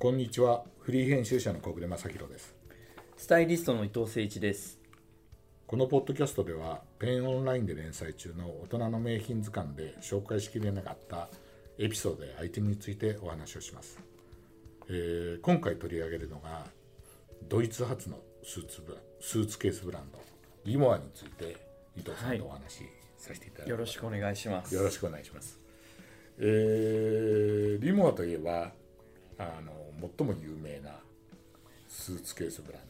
こんにちはフリー編集者の小暮正弘ですスタイリストの伊藤誠一です。このポッドキャストではペンオンラインで連載中の大人の名品図鑑で紹介しきれなかったエピソードやアイテムについてお話をします、えー今回取り上げるのがドイツ発のスーツブラスーツケースブランドリモアについて伊藤さんとお話しさせていただきます、よろしくお願いします。よろしくお願いします。えーリモアといえばあの最も有名なスーツケースブラン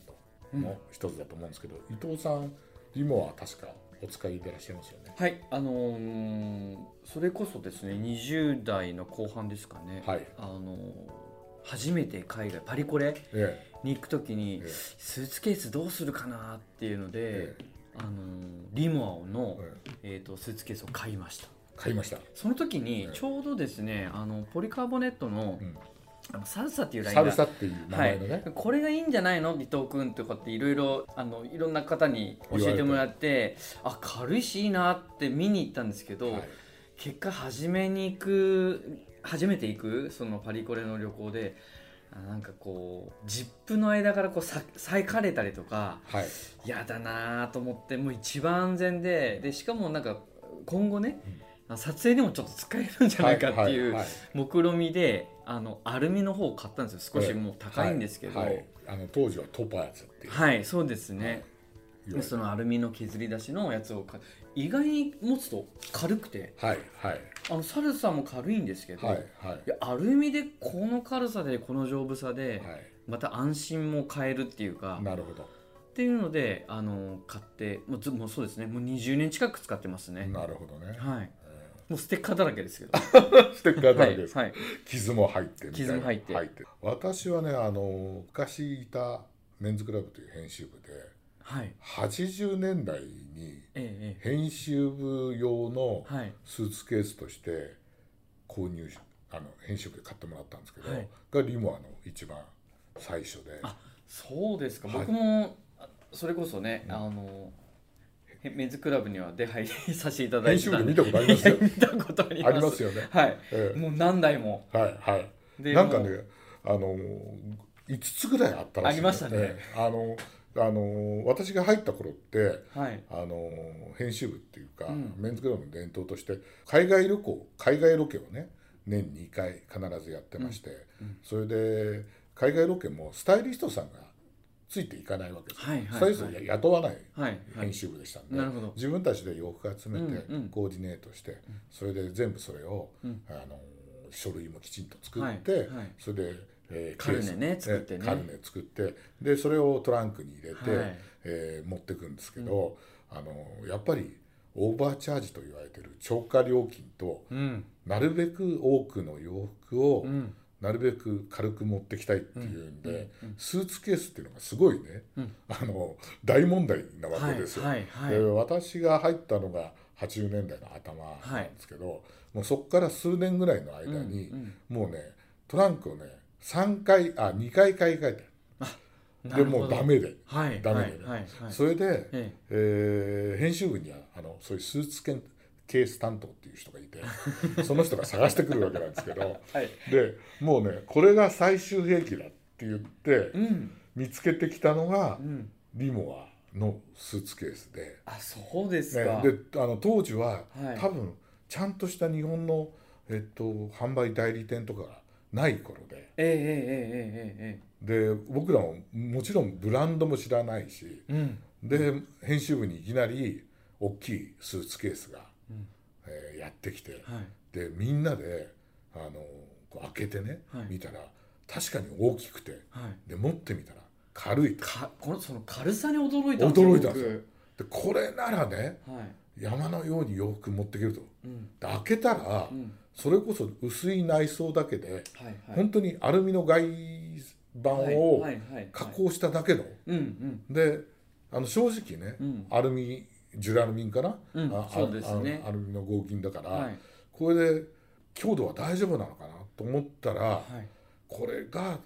ドの一つだと思うんですけど、伊藤さんリモア確かお使いでいらっしゃいますよね。はい、あのーそれこそですね、20代の後半ですかね。はいあのー初めて海外パリコレえに行くときに、ええスーツケースどうするかなっていうので、えあのーリモアの、ええー、とスーツケースを買いました。買いました。その時にええちょうどですね、あのポリカーボネットの,、うんサルサっていうラインサがルサっていう名前のね、はい、これがいいんじゃないの？伊藤君とかっていろいろあのいろんな方に教えてもらってあ軽いしいいなって見に行ったんですけど、はい。結果初めに行く初めて行くそのパリコレの旅行であなんかこうジップの間からこうさ裂かれたりとかはい。嫌だなと思ってもう一番安全ででしかもなんか今後ね、撮影でもちょっと使えるんじゃないかっていうはいはい目論みであのアルミの方を買ったんですよ。少しもう高いんですけど、はい。はい。あの当時はトパーズっていう、はい、そうですね。い。わゆるでそのアルミの削り出しのやつをか意外に持つと軽くて。はいはい。あのサルサも軽いんですけど、はいはい。いやアルミでこの軽さでこの丈夫さで、はい。また安心も変えるっていうか。なるほど。っていうのであの買ってもうずもうそうですね。もう20年近く使ってますね、なるほどね、はいもうステッカーだらけですけど。ステッカーだはいらけです、はい傷も入ってみたいな。傷も入って。私はねあの昔いたメンズクラブという編集部ではい。80年代に編集部用のスーツケースとして購入しあの編集部で買ってもらったんですけど、はい。がリモアの一番最初で。あそうですか、はい。僕もあそれこそね、うん。あのへメンズクラブには出入りさせていただい編集てたん部で見たことありますよ。見たことあります。ありますよ。ね、はい。えもう何台も。えはいはい。でなんかねあの5つぐらいあったらしいありましたね。ええ。あのあの私が入った頃ってはい。あの編集部っていうか、うん。メンズクラブの伝統として海外旅行海外ロケをね年に2回必ずやってまして、うん。それで海外ロケもスタイリストさんがついていかないわけです。よ、はいはい。スタイリストは雇わない編集部でしたんで、自分たちで洋服集めてうんうん。コーディネートして、それで全部それを、うん。あの書類もきちんと作って、それで、えーカルネね作ってね。カルネ作ってでそれをトランクに入れて、はい。えー持ってくんですけど、あのやっぱりオーバーチャージと言われてる超過料金とうん。なるべく多くの洋服を、うんなるべく軽く持ってきたいっていうんで、うんうんスーツケースっていうのがすごいね、うん。あの大問題なわけですよ。はいはいではい。私が入ったのが80年代の頭なんですけど、もうそこから数年ぐらいの間に、うんもうねトランクをね3回あ2回買い替えうんたでもうダメで、はいダメでね。はいはいはい。それで、ええ。ー編集部にはあのそういうスーツケンケース担当っていう人がいて その人が探してくるわけなんですけどえはい。でもうねこれが最終兵器だって言ってうん。見つけてきたのがうん。リモアのスーツケースで。あそうですね、か、であの当時は、はい。多分ちゃんとした日本の、えっと、販売代理店とかがない頃で。えええええええで僕らももちろんブランドも知らないしえうん。で編集部にいきなり大きいスーツケースが、うんえーやってきてはい。でみんなであのこう開けてね、はい。見たら確かに大きくてはい。で持ってみたら軽いと。かこのその軽さに驚いたんですよ驚いたんですよ。でこれならね僕はい。山のように洋服持っていけると。うん。で開けたら、うん。それこそ薄い内装だけで、はいはい。本当にアルミの外板をはいはいはい。加工しただけの、うんうん。であの正直ね、うん。アルミジュラルミンかな、うんあそうですね。あアルミの合金だから、はいこれで強度は大丈夫なのかなと思ったら、はいこれが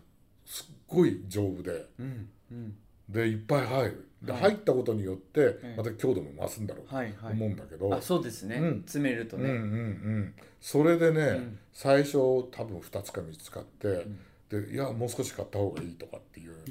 すっごい丈夫でうんうんでいっぱい入るで、はい入ったことによってええまた強度も増すんだろうとはいはい思うんだけど、あそうですね、うん詰めるとね、うんうんうん、それでね、ん最初多分2つか3つ買って、でいやもう少し買った方がいいとかっていうん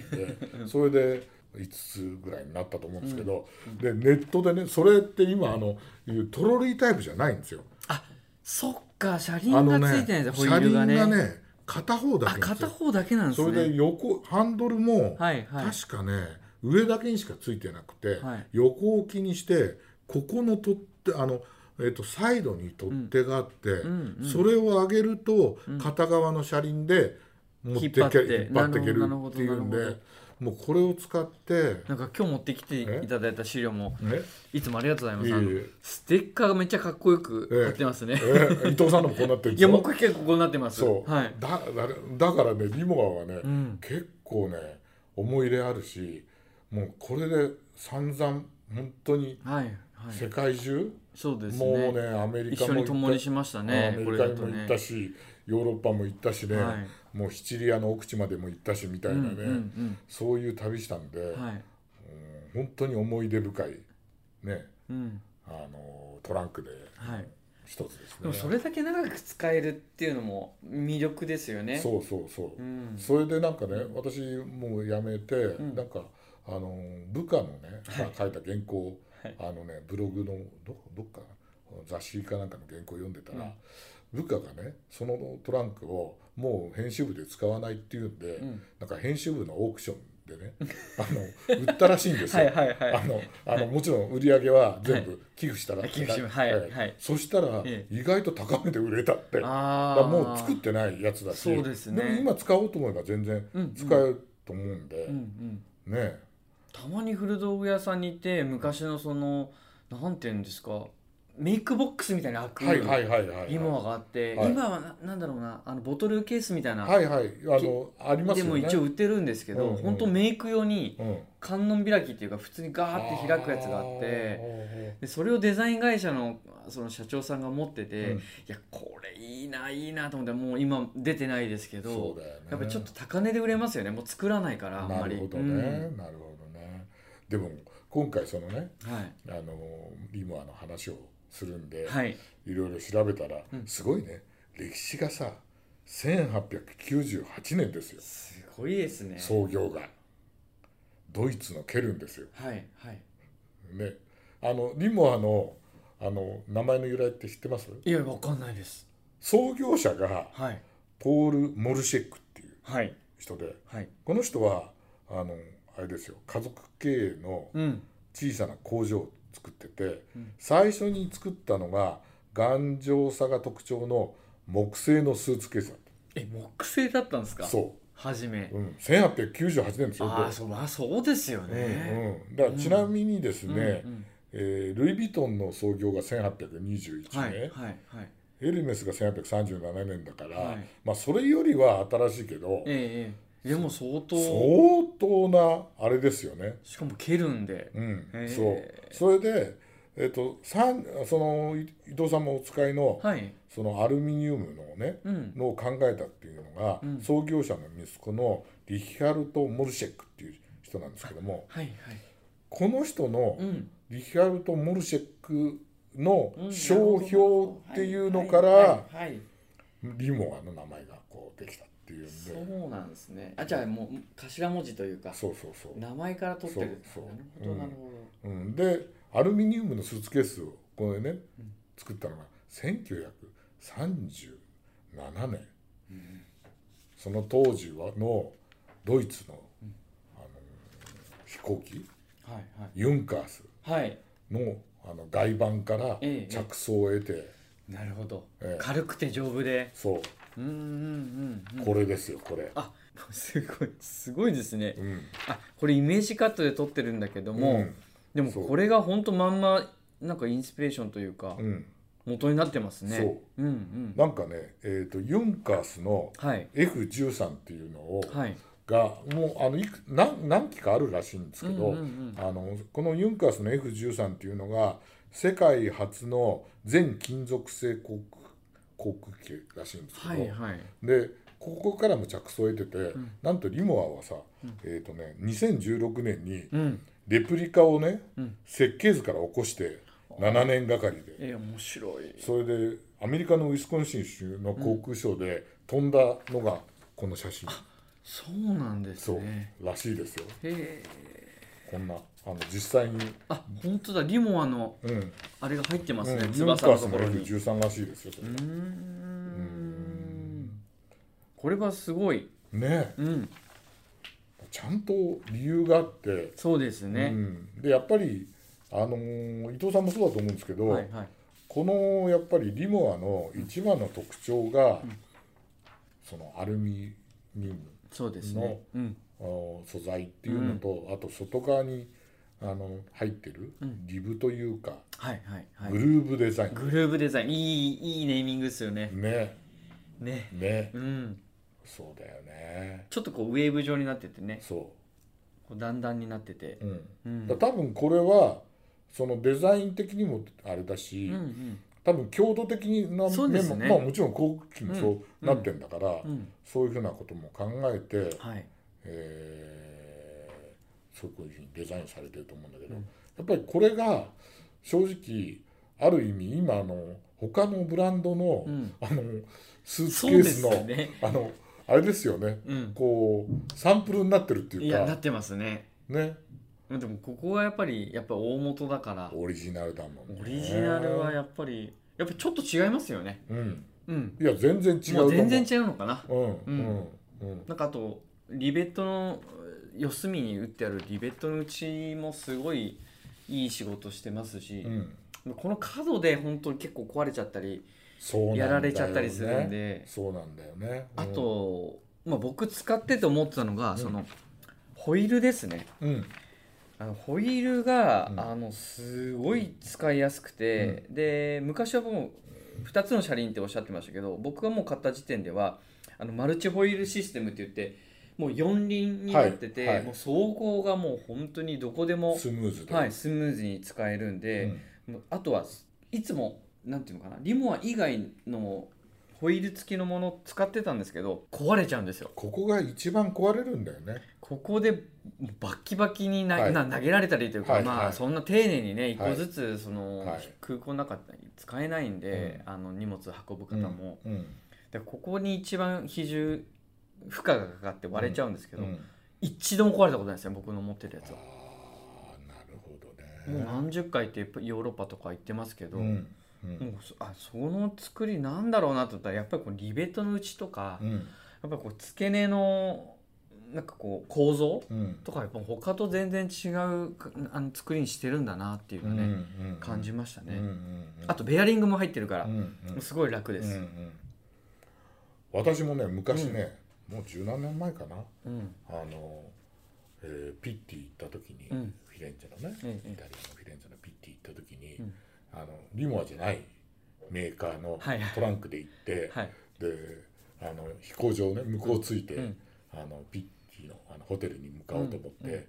でそれで5つぐらいになったと思うんですけど、でネットでねそれって今あのいうトロリータイプじゃないんですよ。あそっか車あ輪がついてないんですよホイ車輪ールがね。がね片方だあけ片方だけなんですね。それで横ハンドルもはいはい。確かね上だけにしかついてなくて、はい。横置きにしてここの取っ手あの、えっとサイドに取っ手があって、んうんそれを上げると片側の車輪で持ってけ引っ張って引っ張っていけるっていうんでもうこれを使ってなんか今日持ってきていただいた資料もねいつもありがとうございます。ステッカーがめっちゃかっこよくええ。貼ってますね、え伊藤さんのもこうなってるんいや僕結構こうなってます。そう、はい。だだだからねリモアはね、ん。結構ね思い入れあるしもうこれで散々本当にはいはい。世界中、そうですもうねねアメリカ一緒にも行った共にしましたねアメこリカにも行れだとね。ったし、ヨーロッパも行ったしね、はい。もうシチリアの奥地までも行ったしみたいなね、うんうんそういう旅したんで、うんはい本当に思い出深いねうん。あのトランクではい。一つですね。でもそれだけ長く使えるっていうのも魅力ですよね。そうそうそう、うん。それでなんかね私もう辞めて、ん。なんかあの部下のね、まあはい。書いた原稿、はい。あのねブログのどどっか雑誌かなんかの原稿を読んでたら、部下がねそのトランクをもう編集部で使わないっていうんで、ん。なんか編集部のオークションでね あの売ったらしいんですよ。はいはいはい。あのあのもちろん売り上げは全部寄付したら、寄付します。はいはい。そしたらえ意外と高めて売れたって、だああからもう作ってないやつだし。そうですね。も今使おうと思えば全然使えると思うんで、うんうん。ね。たまに古道具屋さんに行って昔のそのなんていうんですか？メイクボックスみたいな開くはいはいはいはいリモアがあって、はい。今はななんだろうなあのボトルケースみたいな、はいはい。あのありますでも一応売ってるんですけど、うんうん。本当メイク用にうん。観音開きっていうか普通にガーって開くやつがあってあでそれをデザイン会社のその社長さんが持ってて、うん。いやこれいいないいなと思ってもう今出てないですけーどね。やっぱりちょっと高値で売れますよね。もう作らないからあんまり。なるほどね、うん。なるほどね。でも今回そのねはい。あのリモアの話をするんで、はい。いろいろ調べたら、うん。すごいね。歴史がさ1898年ですよ。すごいですね。創業が。ドイツのケルンですよ。はいはい。ね。あのリモアのあの名前の由来って知ってます？いやわかんないです。創業者がはい。ポール・モルシェックっていうはい。人ではい。この人はあのあれですよ。家族経営のうん。小さな工場を作ってて、うん。最初に作ったのが頑丈さが特徴の木製のスーツケースだっえ木製だったんですか？たそ初め。う、うん、1898年ですよああそうまあそうですようんね、うん、だからちなみにですね、うんうん。えールイ・ヴィトンの創業が1821年、はいはいはい。エルメスが1837年だから、はい。まあそれよりは新しいけどええええでも相当。相当なあれですよね。しかも蹴るんで。うん。そう。それで、えっとさんそのい伊藤さんもお使いの,、はい。そのアルミニウムのね、うん。のを考えたっていうのが、うん。創業者の息子のリヒャルト・モルシェックっていう人なんですけどもはいはい。この人のうん。リヒャルト・モルシェックのうん商標っていうのかはいらリモアの名前がこうできたっていうんで。そうなんですね。あじゃあもう頭文字というかそうそうそう。名前から取ってるそうそう。なるほどなるほうん、でアルミニウムのスーツケースをこれね、作ったのが1937年、その当時はのドイツの,、あの飛行機どはい。ユンカースはいはい。のあの外板からええ。着想を得て、なるほど。ええ。軽くて丈夫で。そううんうんうんうん。これですよこれ、あすごいすごいですね。うん。あこれイメージカットで撮ってるんだけども、うん。でもこれが本当まんまなんかインスピレーションというか、うん、元になってますね。そう。うんうん。なんかね、えー、とユンカースのはい。F13 っていうのを、はい。がもうあのいく何何機かあるらしいんですけど、うんうんうん。あのこのユンカースの F13 っていうのが世界初の全金属製航空航空機らしいんですけど、はいはい。でここからも着想を得てて、なんとリモアはさ、えっ、とね2016年にうん。レプリカをね、うん。設計図から起こして7年がかりで。えー、面白い。それでアメリカのウィスコンシン州の航空ショーで飛んだのがこの写真。そうなんですそうねらしいですよ。へえこんなあの実際に。あ本当だ。リモアのうん、うん、あれが入ってますね、ユン翼ののところに。F13 らしいですよこれはすごい。ね。うん。ちゃんと理由があって、そうですうね、ん、でやっぱりあのー伊藤さんもそうだと思うんですけど、はいはい。このやっぱりリモアの一番の特徴が、そのアルミニウムそうですね。うん。素材っていうのと、あと外側にあの入ってるうん。リブというか、はいはいはい。グルーブデザイン、グルーブデザイン。いいいいネーミングですよね。ね。ね。ね。うん。そうだよね。ちょっとこうウェーブ状になっててね。そこう段々になってて。う、うん。うん多分これはそのデザイン的にもあれだし、うんうん。多分強度的な面ね。まあもちろん航空機もそうなってんだから、うん。そういうふうなことも考えて、はい。えーそういうふうにデザインされてると思うんだけど、うんやっぱりこれが正直ある意味今あの他のブランドの,、うん。あのスーツケースの、よね。あのあれですよね。うん。こうサンプルになってるっていいうか。やなってますね。ね。でもここはやっぱりやっぱ大元だから。オリジナルだもんね。オリジナルはやっぱりやっぱちょっと違いますよね。うん。うん。いや全然違う全然違うのかな。うん。うん。うん。うん。なんかあとリベットの四隅に打ってあるリベットの内もすごいいい仕事してますしう、ん。この角で本当に結構壊れちゃったりね。やられちゃったりするんでそうなんだよね。あと、まあ、僕使ってて思ってたのが、ん。そのホイールですね。うん。あのホイールが、うん。あのすごい使いやすくて、で昔はもう2つの車輪っておっしゃってましたけど僕がもう買った時点ではあのマルチホイールシステムって言ってもう4輪になってて、はいはい。もう走行がもう本当にどこでも、スムーズで、はい、スムーズに使えるんで、もうあとはいつもなんていうのかなリモア以外のホイール付きのもの使ってたんですけど壊れちゃうんですよ。ここが一番壊れるんだよね。ここでバッキバキにな、はい。な投げられたりというか、まあ、はい。はいそんな丁寧にね一個ずつその、はい。空港の中で使えないんで、あの荷物運ぶ方も、うん。うん。でここに一番比重負荷がかかって割れちゃうんですけど、うん。一度も壊れたことないですね僕の持ってるやつあは。あなるほどもうね何十回ってヨーロッパとか行ってますけど、もうそあその作りなんだろうなと思ったらやっぱりこうリベットの内とか、うん。やっぱりこう付け根のなんかこう構造うん。とかやっぱ他と全然違うかあの作りにしてるんだなっていうのね、うん感じましたね、あとベアリングも入ってるからすごい楽です、私もね昔ね、もう十何年前かな。うん。あの、えーピッティ行った時に、うん。フィレンツェのね、ええイタリアのフィレンツェのピッティ行った時に、うん。あのリモアじゃないメーカーのはいはい。トランクで行って、はい。であの飛行場ね向こうついて、うん。あのピッティのあのホテルに向かおうと思って、うん。うん。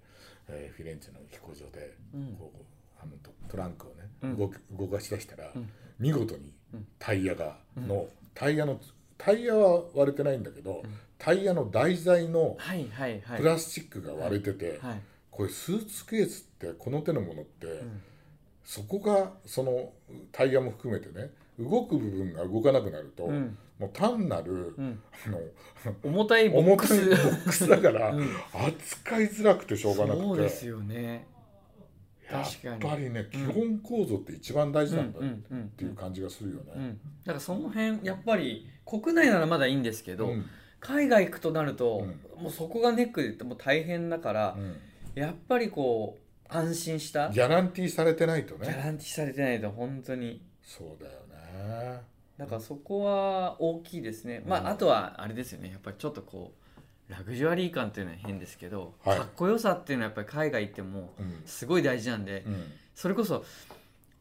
えーフィレンツェの飛行場で、うん。こうあのトトランクをね、うん。動かし出したら、うん。見事にうん。タイヤが、うん。のタイヤのタイヤは割れてないんだけど、タイヤの台材のプラスチックが割れてて、はい、これスーツケースってこの手のものって、うん。そこがそのタイヤも含めてね動く部分が動かなくなると、うん。もう単なる、うん、あの重たいボッ重クスックスだから、うん。扱いづらくてしょうがなくて。そうですよね。やっぱりね基うん本構造って一番大事なんだっていう感じがするよね。うん、だからその辺やっぱり国内ならまだいいんですけど、うん。海外行くとなると、うもうそこがネックでもう大変だから、うん。やっぱりこう安心したギギャランティーされてないとャねランティーされてないと本当に。そうだよね。だからそこは大きいですね、まうん。ああとはあれですよね。やっぱりちょっとこうラグジュアリー感っていうのは変ですけど、はい。かっこよさっていうのはやっぱり海外行ってもうん。すごい大事なんで、うん。それこそ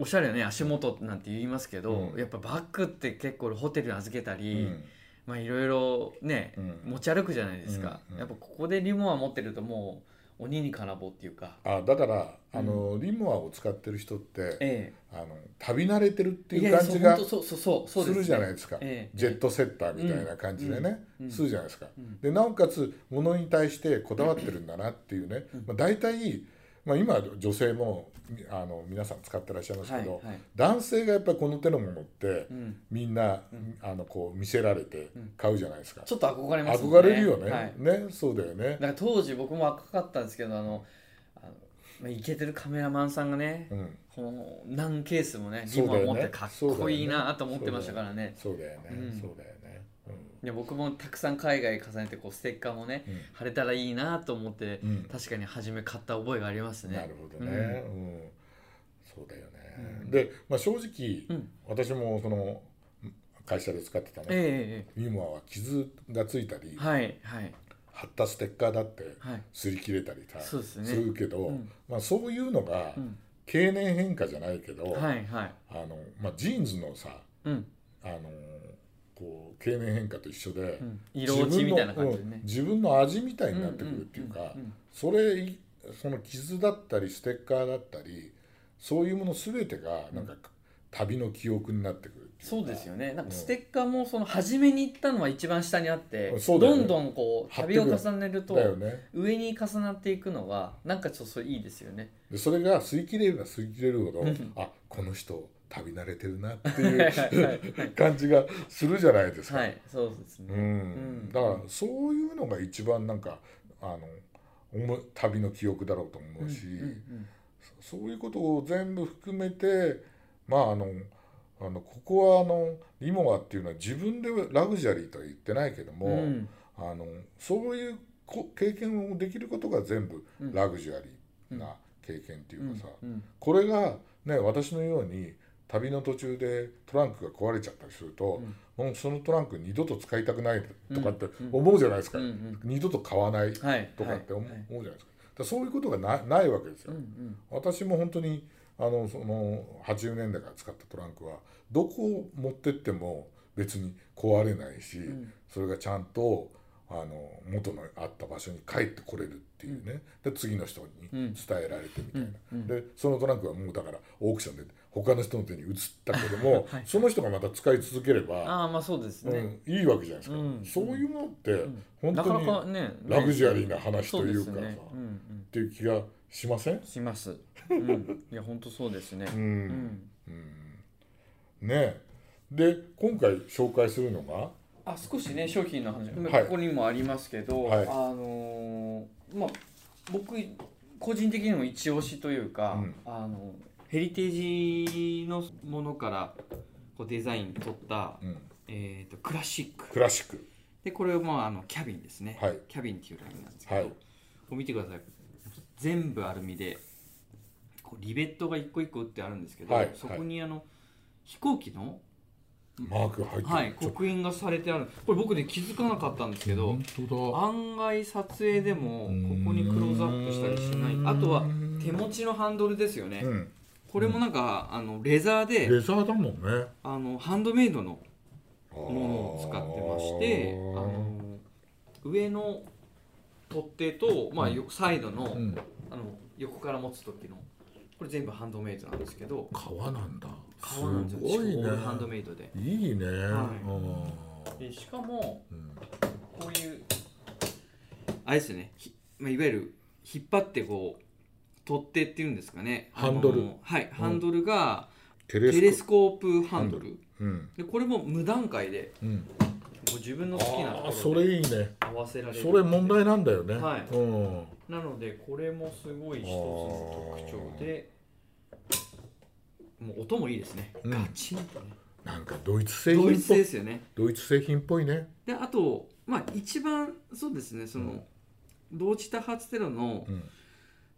おしゃれなね足元なんて言いますけど、うん。やっぱバッグって結構ホテルに預けたうり、ん。まあいろいろね、うん。持ち歩くじゃないですか、やっぱここでリモア持ってるともう鬼に金棒っていうか。あだからあの、リモアを使ってる人って、えあの旅慣れてるってえいう感じがすするじゃないですか、ええ。ジェットセッターみたいな感じでね、するじゃないですか、うん。でなおかつ物に対してこだわってるんだなっていうね、まあ、大体まあ、今女性もみあの皆さん使ってらっしゃいますけど、はいはい。男性がやっぱりこの手のものってうん、みんな、あのこう見せられて買うじゃないですか、ちょっと憧れます憧れるよね、はい、ねそうだよね。なんか当時僕も若かったんですけどあのあのまあイケてるカメラマンさんがね、うん。この何ケースもねリそうだよね。ボン持ってかっこいいなと思ってましたからね。そうだよね、うん。そうだよね、いや僕もたくさん海外重ねてこうステッカーもねうん。貼れたらいいなと思って、うん。確かに初め買った覚えがありますね。なるほどね、うん。そうだよね、うん。で、まあ、正直、うん。私もその会社で使ってたね、えええミモアは傷がついたり、えはいはい。貼ったステッカーだってはい。擦り切れたりさそうですね。するけど、うん。まあ、そういうのがうん。経年変化じゃないけど、はいはい。あのまあ、ジーンズのさうん、あのこう経年変化と一緒で、うん、色落ちみたいな感じでね。うん。自分の味みたいになってくるっていうか、それいその傷だったりステッカーだったりそういうもの全てがなんか旅の記憶になってくるそうですよね。なんうん。かステッカーもその初めに行ったのは一番下にあって、ね。どんどんこう旅を重ねると上に重なっていくのがなんかちょっとそれいいですよね。でそれが吸い切れれば吸い切れるほど、うん。あこの人旅慣れてるなってはいう感じがするじゃないですか、はいそうですね、うん。うん。だからそういうのが一番なんかあの旅の記憶だろうと思うし、うんうんそういうことを全部含めてまああのあのここはあのリモアっていうのは自分でラグジュアリーとは言ってないけども、うん。うんあのそういうこ経験をできることが全部うん。ラグジュアリーな経験っていうかさ、うん。これがね私のように旅の途中でトランクが壊れちゃったりすると、もうそのトランク二度と使いたくないとかって思うじゃないですか、うんうん二度と買わないはいとかって思う,、じゃないですか。だそういうことがなないわけですよ、うんうん。私も本当にあのその80年代から使ったトランクはどこを持ってっても別に壊れないし、ん。それがちゃんとあの元のあった場所に帰ってこれるっていうね、で次の人に伝えられてみたいな、うん。うん。でそのトランクはもうだからオークションで他の人の手に移ったけども、はい。その人がまた使い続ければ、ああまあそうですね、うん、いいわけじゃないですか、うん。そういうのって本なか当にっなかねラグジュアリーな話というかさうんうん。ていう気がしません、します、うん、いや本当そうですね。うん。うん。ね。で今回紹介するのがあ少しね商品の話、はい。ここにもありますけど、はい。あのーまあ僕個人的にも一押しというか、うん。あのヘリテージのものからこうデザイン取った、うん。えー、とクラシック。クラシック。でこれはまああのキャビンですね、はい。キャビンっていうラインなんですけど、はい。こう見てください。全部アルミでこうリベットが一個一個打ってあるんですけど、はい。そこにあの飛行機のマークが入ってる、はい、刻印がされてある。これ僕ね気づかなかったんですけど本当だ。案外撮影でもここにクローズアップしたりしない。あとは手持ちのハンドルですよね、うんこれもなんかあのレザーでレザーだもんね。あのハンドメイドのもものを使ってましてあの上の取っ手と、まあ、よサイドの,、うん、あの横から持つ時のこれ全部ハンドメイドなんですけど革なんだ。革なんですよ。すごいね。ハンドメイドで。いいね、はい。でしかもうん。こういうあれですよね、ひまあ、いわゆる引っ張ってこう取っ手っていうんですかね。ハンドル。はいハンドルがテレスコ。ープハンドル。うんでこれも無段階でうん。こう自分の好きなところでれいいね。合わせられる。それ問題なんだよね。はい。うん。なのでこれもすごい一つの特徴でもう音もいいですね、うん。ガチンとね。なんかドイツ製ドイツ品っぽい。ですよね。ドイツ製品っぽいね。であとまあ一番そうですねその、うん。同時多発テロの,、うん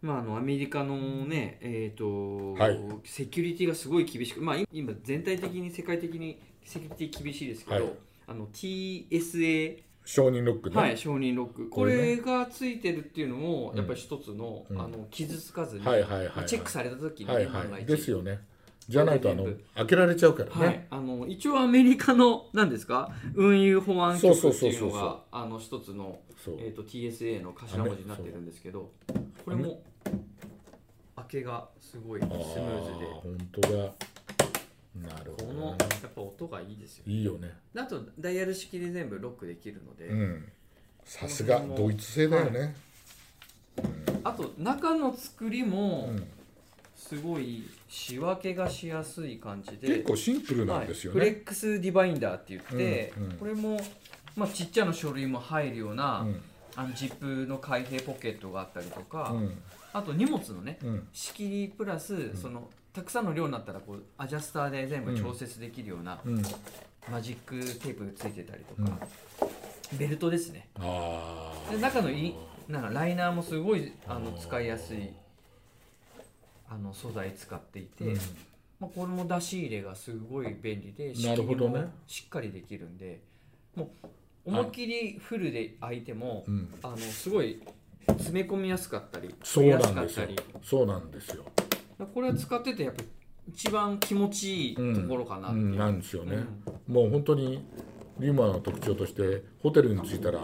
まあ、あのアメリカのねえっ、と、はい。セキュリティがすごい厳しくまあ今全体的に世界的にセキュリティ厳しいですけど、はい。あの TSA 承認ロックね、はい、承認ロック。ここれがついてるっていうのもうん。やっぱり一つの,、うん。あの傷つかずに、チェックされた時に、はいはい。ですよね。じゃないとあの開けられちゃうからね、はい、あの一応アメリカの何ですか？運輸保安局っていうのがあの一つの、えー、と TSA の頭文字になってるんですけどこれも開けがすごいスムーズで。本当だ。なるほこのやどねっぱ音がいいですよいいよね。であとダイヤル式で全部ロックできるので、うん。さすがドイツ製だよね、あと中の作りもうん。すごい仕分けがしやすい感じで。結構シンプルなんですよはい、フレね。ックスディバインダーって言って、うんうん。これも、まあ、ちっちゃな書類も入るような、うん。あのジップの開閉ポケットがあったりとか、うんあと荷物のねうん。仕切りプラス、そのたくさんの量になったらこうアジャスターで全部調節できるような、うん。マジックテープついてたりとか、ベルトですね。で中のいなんかライナーもすごいあの使いやすいあの素材使っていて、うん。まあ、これも出し入れがすごい便利で仕切りもしっかりできるんでもう思いっきりフルで開いても、うん。あのすごい詰め込みやすかったりそうなんですよ。そうなんですよ、これは使っててやっぱ一番気持ちいいところかなっていう、うん、なんですよね、うもう本当にリマの特徴としてホテルに着いたら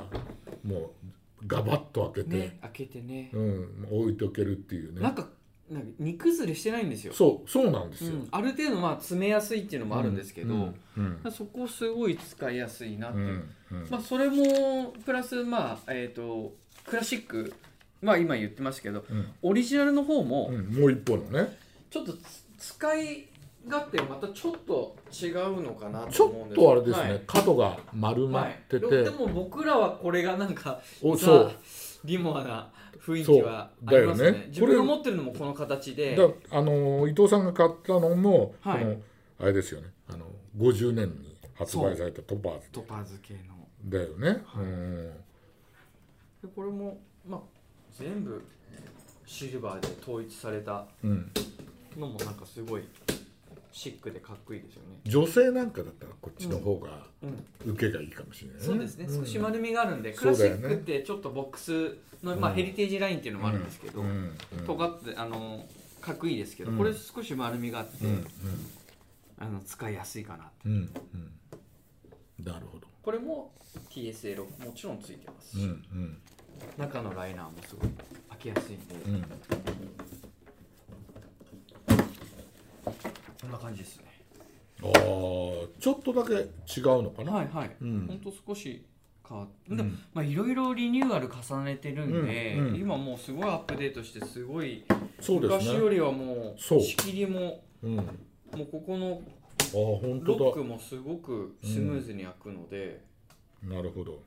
もうガバッと開けて、ね開けてね、うん、置いておけるっていうね。なんかなんか煮崩れしてないんですよ。そうそうなんですよ、うん、ある程度まあ詰めやすいっていうのもあるんですけど、うんうんそこすごい使いやすいなってまあ、それもプラスまあえっ、とクラシックまあ今言ってましたけどうん。オリジナルの方もうんもう一方のね。ちょっとつ使い勝手はまたちょっと違うのかなちょっと思うんですとあれですね、はい。角が丸まってて、はい、でも僕らはこれがなんかさおそう。リモワな雰囲気はありますね。ね。自分が持ってるのもこの形で。だあの伊藤さんが買ったのも、はい。このあれですよね。あの50年に発売されたトパーズ。トパーズ系の。だよね、はい。うんでこれもまあ全部シルバーで統一されたうん、のもなんかすごいシックでかっこいいですよね。女性なんかだったらこっちの方がうん、受けがいいかもしれないね、そうですね、ん。少し丸みがあるんで、クラシそうだよね。ックってちょっとボックスの、まあ、うんヘリテージラインっていうのもあるんですけど、うん。うん。尖ってあのかっこいいですけど、うん。これ少し丸みがあって、うん。あの使いやすいかな。うん。うん。うんなるほど。これも TSA ロックもちろんついてますし、うん。うん中のライナーもすごい開けやすいんで、うん。こんな感じですね。ああちょっとだけ違うのかな、はいはい、うん。ほんと少し変わって、うん。でもまあいろいろリニューアル重ねてるんで、うんうん。今もうすごいアップデートしてすごいそうですね。昔よりはもう仕切りもうん。あもうここのロッ当クもすごくスムーズに開くので、だなるほど。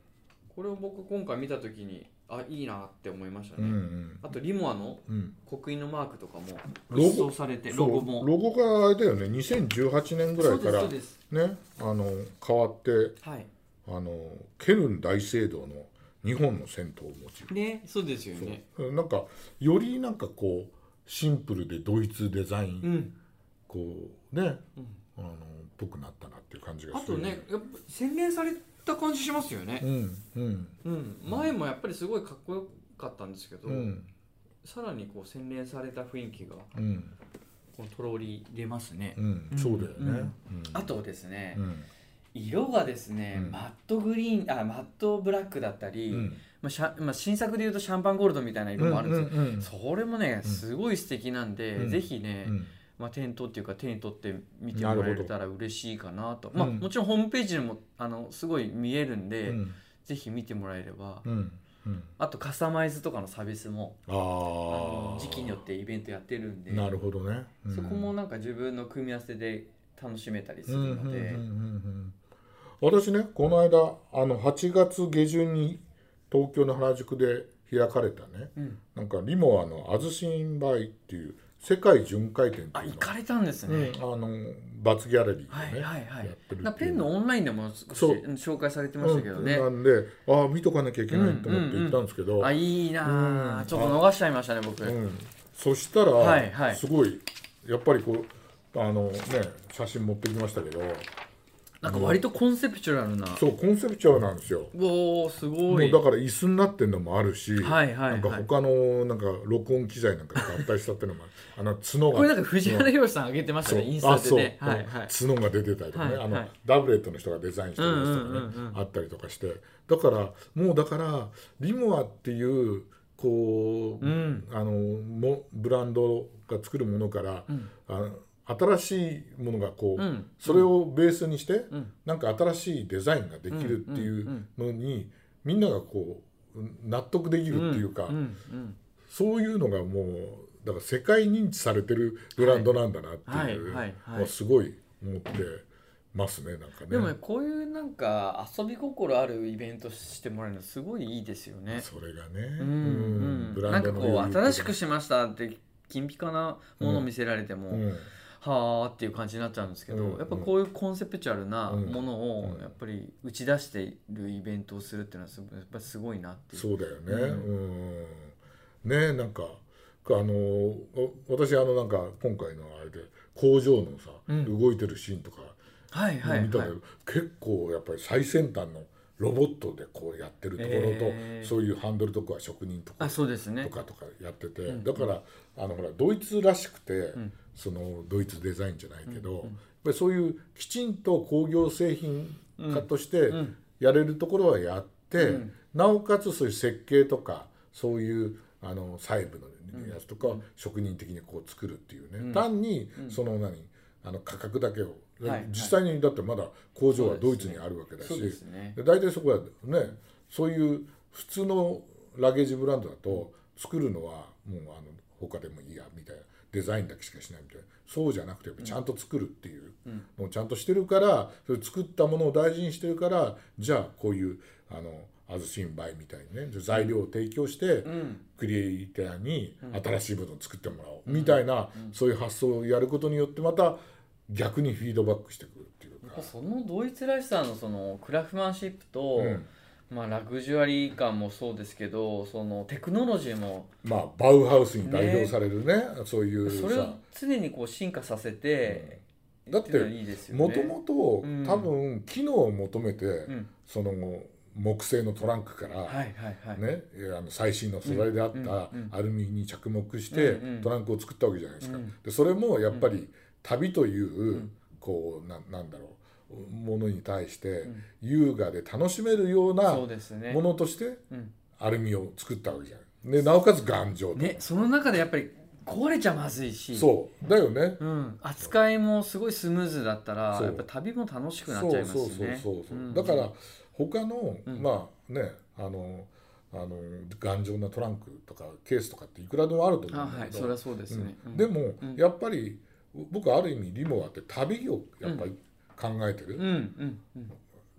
これを僕今回見た時にあいいなって思いましたうんね、うん。あとリモアのうん。刻印のマークとかもロゴ。一掃されてロゴも。ロゴがあれだよね。2018年ぐらいからねあの変わってはい。あのケルン大聖堂の日本の銭湯をモチーフねそうですよね。なんかよりなんかこうシンプルでドイツデザイン、うん。こうね、うん。あのっぽくなったなっていう感じがあするとねやっぱ洗練された感じしますよね。う、んうん。うん、前もやっぱりすごいかっこよかったんですけど、うん。さらにこう洗練された雰囲気がうん。このとろり出ますね、うん。うん。そうだよね、うん。うん。あとですね、うん。色がですね、うん。マットグリーンあマットブラックだったり、うん。まあシャまあ、新作でいうとシャンパンゴールドみたいな色もあるんですよ、うんうんうん。それもねすごい素敵なんで、うん。ぜひね、うんまあ、店頭っていうか手に取って見てもらえたら嬉しいかなと。まあ、うんもちろんホームページでもあのすごい見えるんで、うん。ぜひ見てもらえれば、うん。うん。あとカスタマイズとかのサービスもあの時期によってイベントやってるんで。なるほどね、うん。そこもなんか自分の組み合わせで楽しめたりすうんるので、私ねこの間あの8月下旬に東京の原宿で開かれたね。うん。なんかリモアのアズシンバイっていう世界巡回展あ行かれたんですね、うん、あのバツギャラリーでね、はいはいはい。やってるペンのオンラインでも紹介されてましたけどね、うん、なんでああ見とかなきゃいけないと思って行ったんですけど、あいいなあ、うん。ちょっと逃しちゃいましたね僕、うん、そしたら、はいはい。すごいやっぱりこうあのね写真持ってきましたけどなんか割とコンセプチュアルな、そうコンセプチュアルなんですよ。おおすもごい。うだから椅子になってるのもあるし、はいはいはい。なんか他のなんか録音機材なんか合体したっていうのもある。あの角がこれなんか藤原宏さん上げてましたねインスタでね。はいはい。角が出てたりとかね、あのはい。はいダブレットの人がデザインしてるやつとかね、うんうんうんうん。あったりとかして。だからもうだからリモアっていうこう、うん。あのもブランドが作るものから、うん。あの新しいものがこう、うん。それをベースにして、うん。なんか新しいデザインができるっていうのに、みんながこう納得できるっていうか、うんうんそういうのがもうだから世界認知されてるブランドなんだなっていうのはすごい思ってますねなんかね。でもねこういうなんか遊び心あるイベントしてもらえるのすごいいいですよね。それがね、うんうん。ブランドのなんかこう新しくしましたって金ピカなものを見せられても、うんはあっていう感じになっちゃうんですけど、うんやっぱこういうコンセプチュアルなうん。ものをうん。やっぱり打ち出しているイベントをするっていうのはすごいやっぱりすごいなっていう。そうだよね。ううん。ねなんかあのお私あのなんか今回のあれで工場のさ、うん。動いてるシーンとかはいはいはい。見たけど、結構やっぱり最先端のロボットでこうやってるところと、へー。そういうハンドルとかは職人とかあそうですね。とかとかやってて、うん。だからあのほらドイツらしくて、んそのドイツデザインじゃないけど、やっぱりそういうきちんと工業製品化としてうん。やれるところはやって、うん。なおかつそういう設計とかそういうあの細部のやつとかを職人的にこう作るっていうね、うん。単にうん。その何あの価格だけを、はい実際にだってまだ工場はドイツにあるわけだし、で大体そこはねそういう普通のラゲージブランドだと作るのはもうあの他でもいいやみたいなデザインだけしかしないみたいな。そうじゃなくてちゃんと作るっていう。のをちゃんとしてるからそれ作ったものを大事にしてるからじゃあこういうあのアズシンバイみたいにね材料を提供してうん。クリエイターに新しいものを作ってもらおう。みたいなそういう発想をやることによってまた逆にフィードバックしてくるっていうか。そのドイツらしさのそのクラフマンシップと、うんまあ、ラグジュアリー感もそうですけどそのテクノロジーもまあバウハウスに代表されるねそういうそれをさ常にこう進化させて、だっていうのはいいですよね。もともとうん。多分機能を求めて、うん。その木製のトランクから、はいはいはい、ね、えーあの最新の素材であったアルミに着目してトランクを作ったわけじゃないですか。うん。でそれもやっぱり旅という、ん。こうななんだろうものに対してん。優雅で楽しめるようなものとしてうん。アルミを作ったわけじゃない。でなおかつ頑丈と、ねその中でやっぱり壊れちゃまずいし。そう。だよね。うん、扱いもすごいスムーズだったらやっぱ旅も楽しくなっちゃいますよね。だから他の、うん。まあねあのあの頑丈なトランクとかケースとかっていくらでもあると思あうんだけど、はい。それはそうですね、うん。うん。でも、うん。やっぱり僕ある意味リモアって旅をやっぱり考えてる、うんうんうん。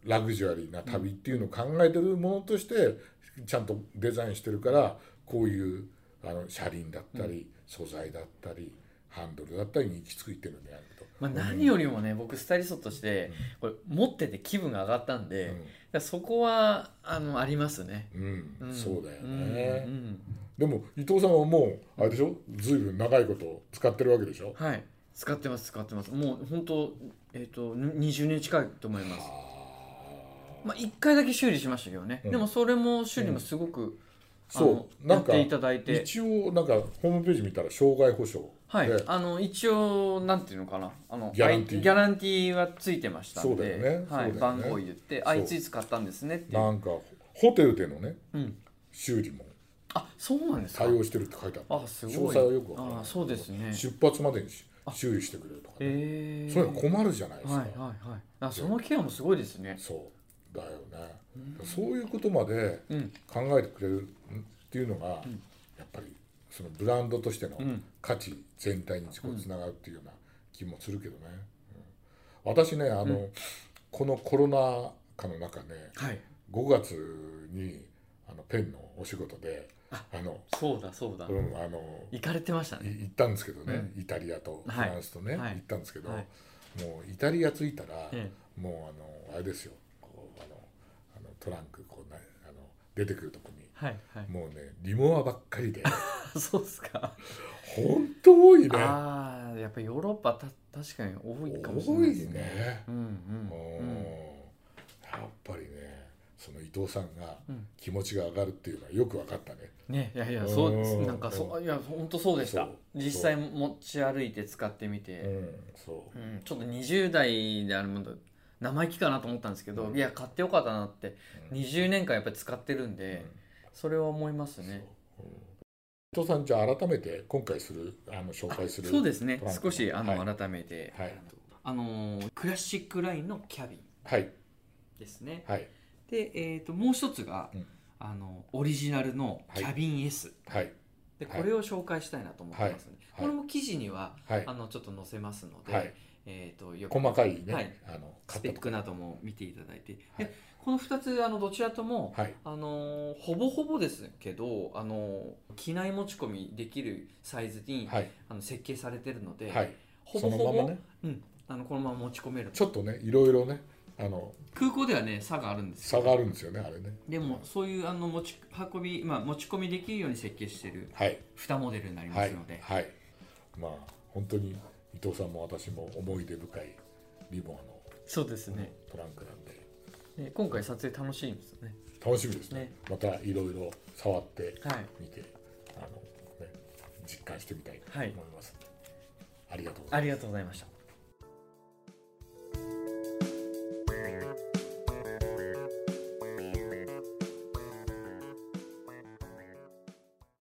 ラグジュアリーな旅っていうのを考えてるものとしてちゃんとデザインしてるからこういうあの車輪だったり、素材だったりハンドルだったりに行き着いてるんであると。まあ、何よりもね僕スタイリストとしてこれ持ってて気分が上がったんで、だからそこはあのありますね、うん、うん。んそうだようんね。うん。でも伊藤さんはもうあれでしょ？ずいぶん長いこと使ってるわけでしょ？はい。使ってます使ってます。もう本当えっ、と20年近いと思います。まあ1回だけ修理しましたけどね、うん。でもそれも修理もすごく、あそのう。なんかやっていただいて。一応なんかホームページ見たら障害保障はい。で、あの一応なんていうのかな。あのギャランティー。ギャランティーはついてましたんで。そうだよね。はい。ね。番号言ってあそう。いついつ買ったんですねってなんかホテルでのねうん、修理も。あそうなんですか。対応してるって書いてあるあすごい。詳細はよくわからない。あそうですね。出発までにし修理してくれるとかね、えー、そういうの困るじゃないですか、はいはいはい。あそのケアもすごいですね。そう。だよね、そういうことまでうん。考えてくれるっていうのが、やっぱりそのブランドとしてのうん。価値全体にこうつながるっていうような気もするけどね、うん。私ねあの、このコロナ禍の中ねはい。5月にあのペンのお仕事でああの、そうだそうだ、うん、あの行かれてましたいね行ったんですけどね、イタリアとフランスとね、はい。行ったんですけど、はい。もうイタリア着いたら、えもうあのあれですよ。こうあのあのトランクこう、ね、あの出てくるとこにはいはい。もうねリモアばっかりで。そうですか。本当多いね。ああやっぱヨーロッパた確かに多いかもしれ多いないですね。ね、うんうんうん。やっぱりねその伊藤さんがうん。気持ちが上がるっていうのはよく分かったね、ねいやいやそううんなんかそういや本当そうでした。実際持ち歩いて使ってみう。て、ん、そう。うんちょっと20代であるもの生意気かなと思ったんですけど、うん。いや買ってよかったなって、うん。20年間やっぱり使ってるんで、それは思いますね。伊藤さんじゃあ改めて今回するあの紹介するそうですね。少しあの、はい。改めて、はい。あのークラシックラインのキャビンはい。ですね。はいで、えー、ともう一つが、うん。あのオリジナルのキャビン S、はい。ではい。これを紹介したいなと思ってます。ので、はい。これも記事には、はい。あのちょっと載せますので、はい。えー、とよく細かいね、はい。あのスペックなども見ていただいて、はい。でこの2つあのどちらとも、はい。あのーほぼほぼですけど、あのー機内持ち込みできるサイズに、はい。あの設計されてるので、はい。ほぼほぼそのままね。うん、あのこのまま持ち込めるちょっとねいろいろねあの空港ではね差があるんです差があるんですよねあれね。でもそういうあの持ち運び、まあ、持ち込みできるように設計しているはい。2モデルになりまはいすので、はい。まあ本当に伊藤さんも私も思い出深いリボンのそうですね。トランクなんで。ね今回撮影楽しいんですよね。楽しみですね。ね。またいろいろ触ってはい。みてあの、ね、実感してみたいとはい思います、ありがとうございます。ありがとうございました